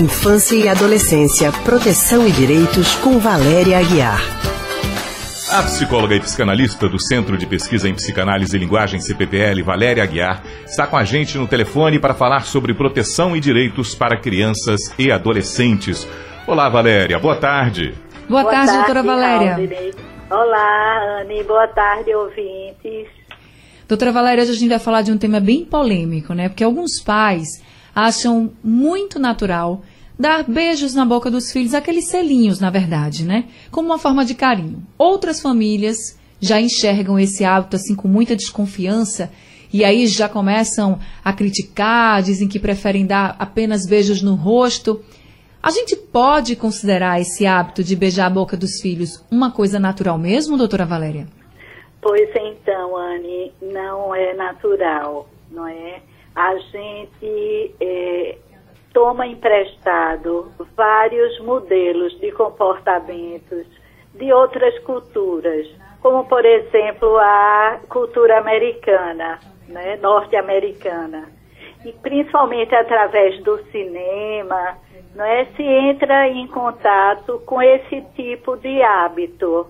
Infância e Adolescência, Proteção e Direitos, com Valéria Aguiar. A psicóloga e psicanalista do Centro de Pesquisa em Psicanálise e Linguagem CPPL, Valéria Aguiar, está com a gente no telefone para falar sobre proteção e direitos para crianças e adolescentes. Olá, Valéria, boa tarde. Boa, boa tarde, tarde, doutora Valéria. Aldinei. Olá, Anne, boa tarde, ouvintes. Doutora Valéria, hoje a gente vai falar de um tema bem polêmico, né? Porque alguns pais acham muito natural dar beijos na boca dos filhos, aqueles selinhos, na verdade, né? Como uma forma de carinho. Outras famílias já enxergam esse hábito assim com muita desconfiança e aí já começam a criticar, dizem que preferem dar apenas beijos no rosto. A gente pode considerar esse hábito de beijar a boca dos filhos uma coisa natural mesmo, doutora Valéria? Pois então, Anne, não é natural, não é? A gente é, toma emprestado vários modelos de comportamentos de outras culturas, como por exemplo a cultura americana, né, norte-americana. E principalmente através do cinema, não é, se entra em contato com esse tipo de hábito,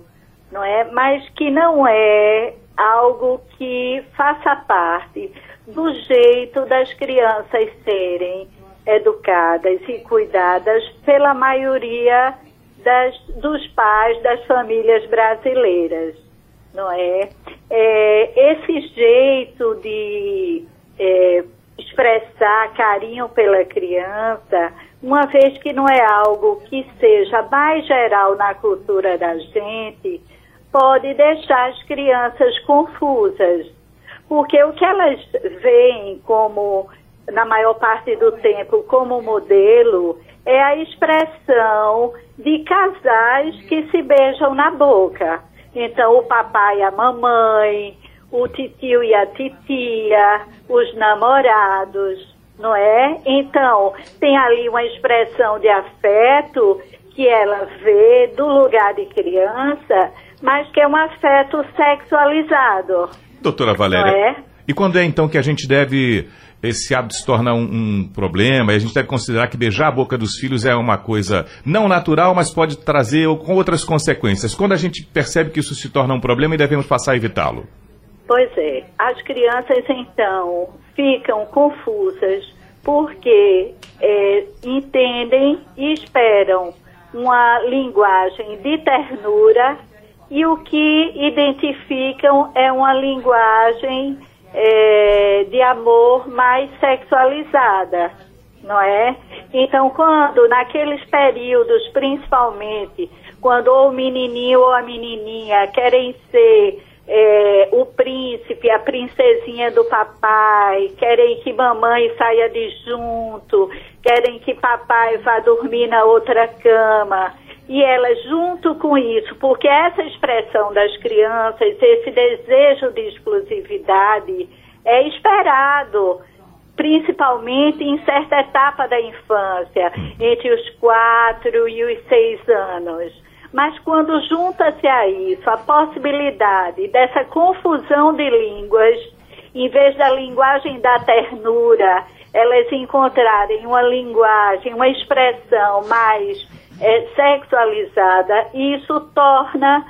não é? Mas que não é algo que faça parte do jeito das crianças serem educadas e cuidadas pela maioria das, dos pais das famílias brasileiras, não é? é esse jeito de é, expressar carinho pela criança, uma vez que não é algo que seja mais geral na cultura da gente, pode deixar as crianças confusas porque o que elas veem como, na maior parte do tempo, como modelo é a expressão de casais que se beijam na boca. Então, o papai e a mamãe, o titio e a titia, os namorados, não é? Então, tem ali uma expressão de afeto que ela vê do lugar de criança, mas que é um afeto sexualizado. Doutora Valéria, é? e quando é então que a gente deve, esse hábito se torna um, um, problema, e a gente deve considerar que beijar a boca dos filhos é uma coisa não natural, mas pode trazer com outras consequências. Quando a gente percebe que isso se torna um problema e devemos passar a evitá-lo? Pois é, as crianças então ficam confusas porque é, entendem e esperam uma linguagem de ternura e o que identificam é uma linguagem é, de amor mais sexualizada, não é? Então, quando naqueles períodos, principalmente, quando o menininho ou a menininha querem ser é, o príncipe, a princesinha do papai, querem que mamãe saia de junto, querem que papai vá dormir na outra cama e ela junto com isso, porque essa expressão das crianças, esse desejo de exclusividade é esperado, principalmente em certa etapa da infância, entre os quatro e os seis anos. Mas quando junta-se a isso a possibilidade dessa confusão de línguas, em vez da linguagem da ternura, elas encontrarem uma linguagem, uma expressão mais é, sexualizada, isso torna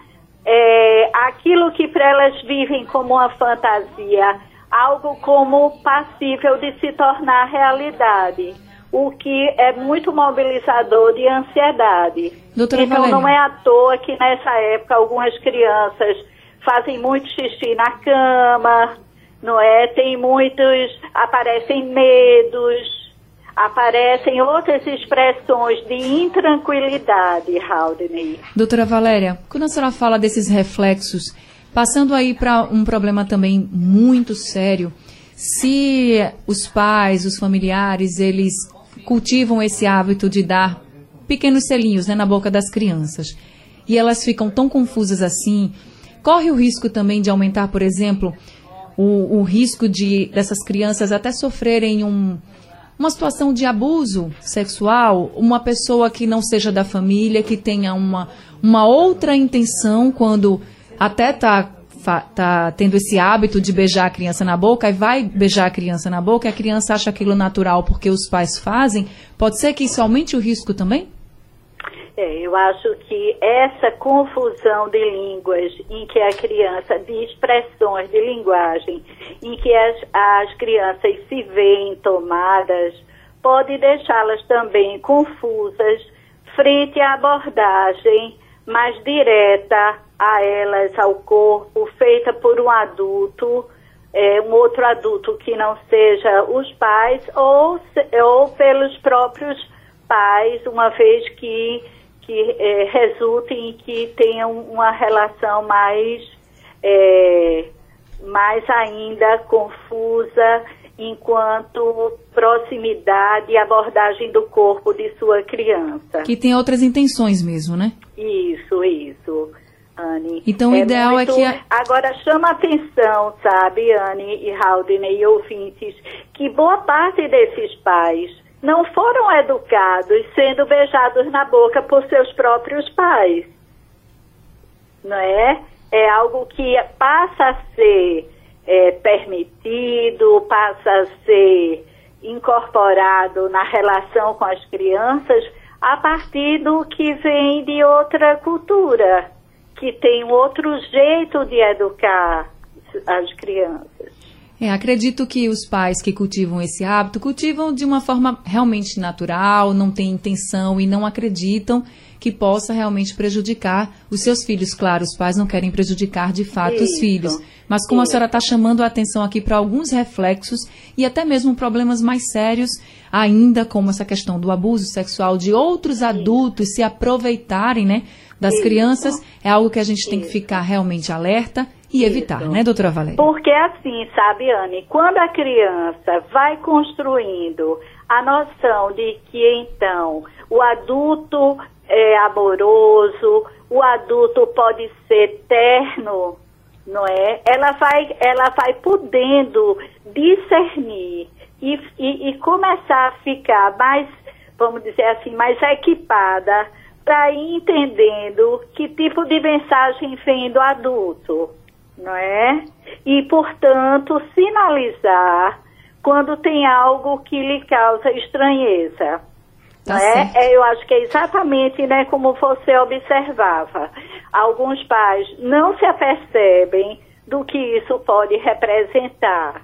é, aquilo que para elas vivem como uma fantasia algo como passível de se tornar realidade, o que é muito mobilizador de ansiedade. Doutora então Valéria. não é à toa que nessa época algumas crianças fazem muito xixi na cama, não é? Tem muitos, aparecem medos, aparecem outras expressões de intranquilidade, Haldney. Doutora Valéria, quando a senhora fala desses reflexos, passando aí para um problema também muito sério, se os pais, os familiares, eles cultivam esse hábito de dar pequenos selinhos né, na boca das crianças. E elas ficam tão confusas assim, corre o risco também de aumentar, por exemplo, o, o risco de dessas crianças até sofrerem um, uma situação de abuso sexual, uma pessoa que não seja da família, que tenha uma, uma outra intenção quando até está tá tendo esse hábito de beijar a criança na boca e vai beijar a criança na boca e a criança acha aquilo natural porque os pais fazem, pode ser que isso aumente o risco também? É, eu acho que essa confusão de línguas em que a criança, de expressões de linguagem, em que as, as crianças se veem tomadas, pode deixá-las também confusas frente à abordagem mais direta a elas, ao corpo, feita por um adulto, é, um outro adulto que não seja os pais, ou, ou pelos próprios pais, uma vez que, que é, resulte em que tenham uma relação mais, é, mais ainda confusa enquanto proximidade e abordagem do corpo de sua criança. Que tem outras intenções mesmo, né? Isso, isso. Anne. Então, o é ideal é muito... é que. A... Agora, chama atenção, sabe, Anne e Haldane e ouvintes, que boa parte desses pais não foram educados sendo beijados na boca por seus próprios pais. Não é? É algo que passa a ser é, permitido, passa a ser incorporado na relação com as crianças a partir do que vem de outra cultura, que tem outro jeito de educar as crianças. É, acredito que os pais que cultivam esse hábito cultivam de uma forma realmente natural, não têm intenção e não acreditam que possa realmente prejudicar os seus filhos. Claro, os pais não querem prejudicar de fato Isso. os filhos. Mas como Isso. a senhora está chamando a atenção aqui para alguns reflexos e até mesmo problemas mais sérios, ainda como essa questão do abuso sexual de outros adultos se aproveitarem né, das Isso. crianças, é algo que a gente tem que ficar realmente alerta e evitar, né, doutora Valéria? Porque assim, sabe, Anne, quando a criança vai construindo a noção de que então o adulto é amoroso, o adulto pode ser terno, não é? Ela vai, ela vai podendo discernir e, e, e começar a ficar mais, vamos dizer assim, mais equipada para ir entendendo que tipo de mensagem vem do adulto não é? E, portanto, sinalizar quando tem algo que lhe causa estranheza. Tá né? É, eu acho que é exatamente né, como você observava. Alguns pais não se apercebem do que isso pode representar.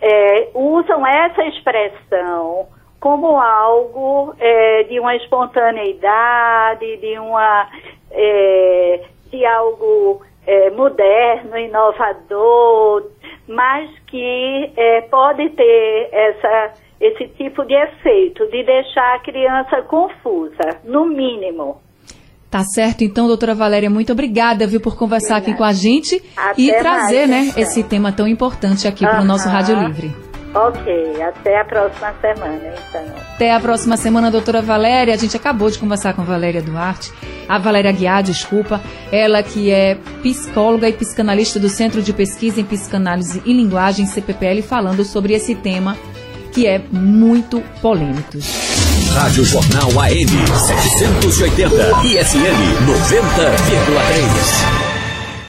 É, usam essa expressão como algo é, de uma espontaneidade, de uma é, de algo é, moderno, inovador, mas que é, pode ter essa, esse tipo de efeito de deixar a criança confusa, no mínimo. Tá certo, então, doutora Valéria, muito obrigada, viu, por conversar aqui com a gente Até e trazer, mais, né, então. esse tema tão importante aqui para o nosso Rádio Livre. Ok, até a próxima semana, então. Até a próxima semana, doutora Valéria. A gente acabou de conversar com a Valéria Duarte, a Valéria Guiar, desculpa, ela que é psicóloga e psicanalista do Centro de Pesquisa em Psicanálise e Linguagem, CPPL, falando sobre esse tema que é muito polêmico. Rádio Jornal AM 780 ISM 90,3.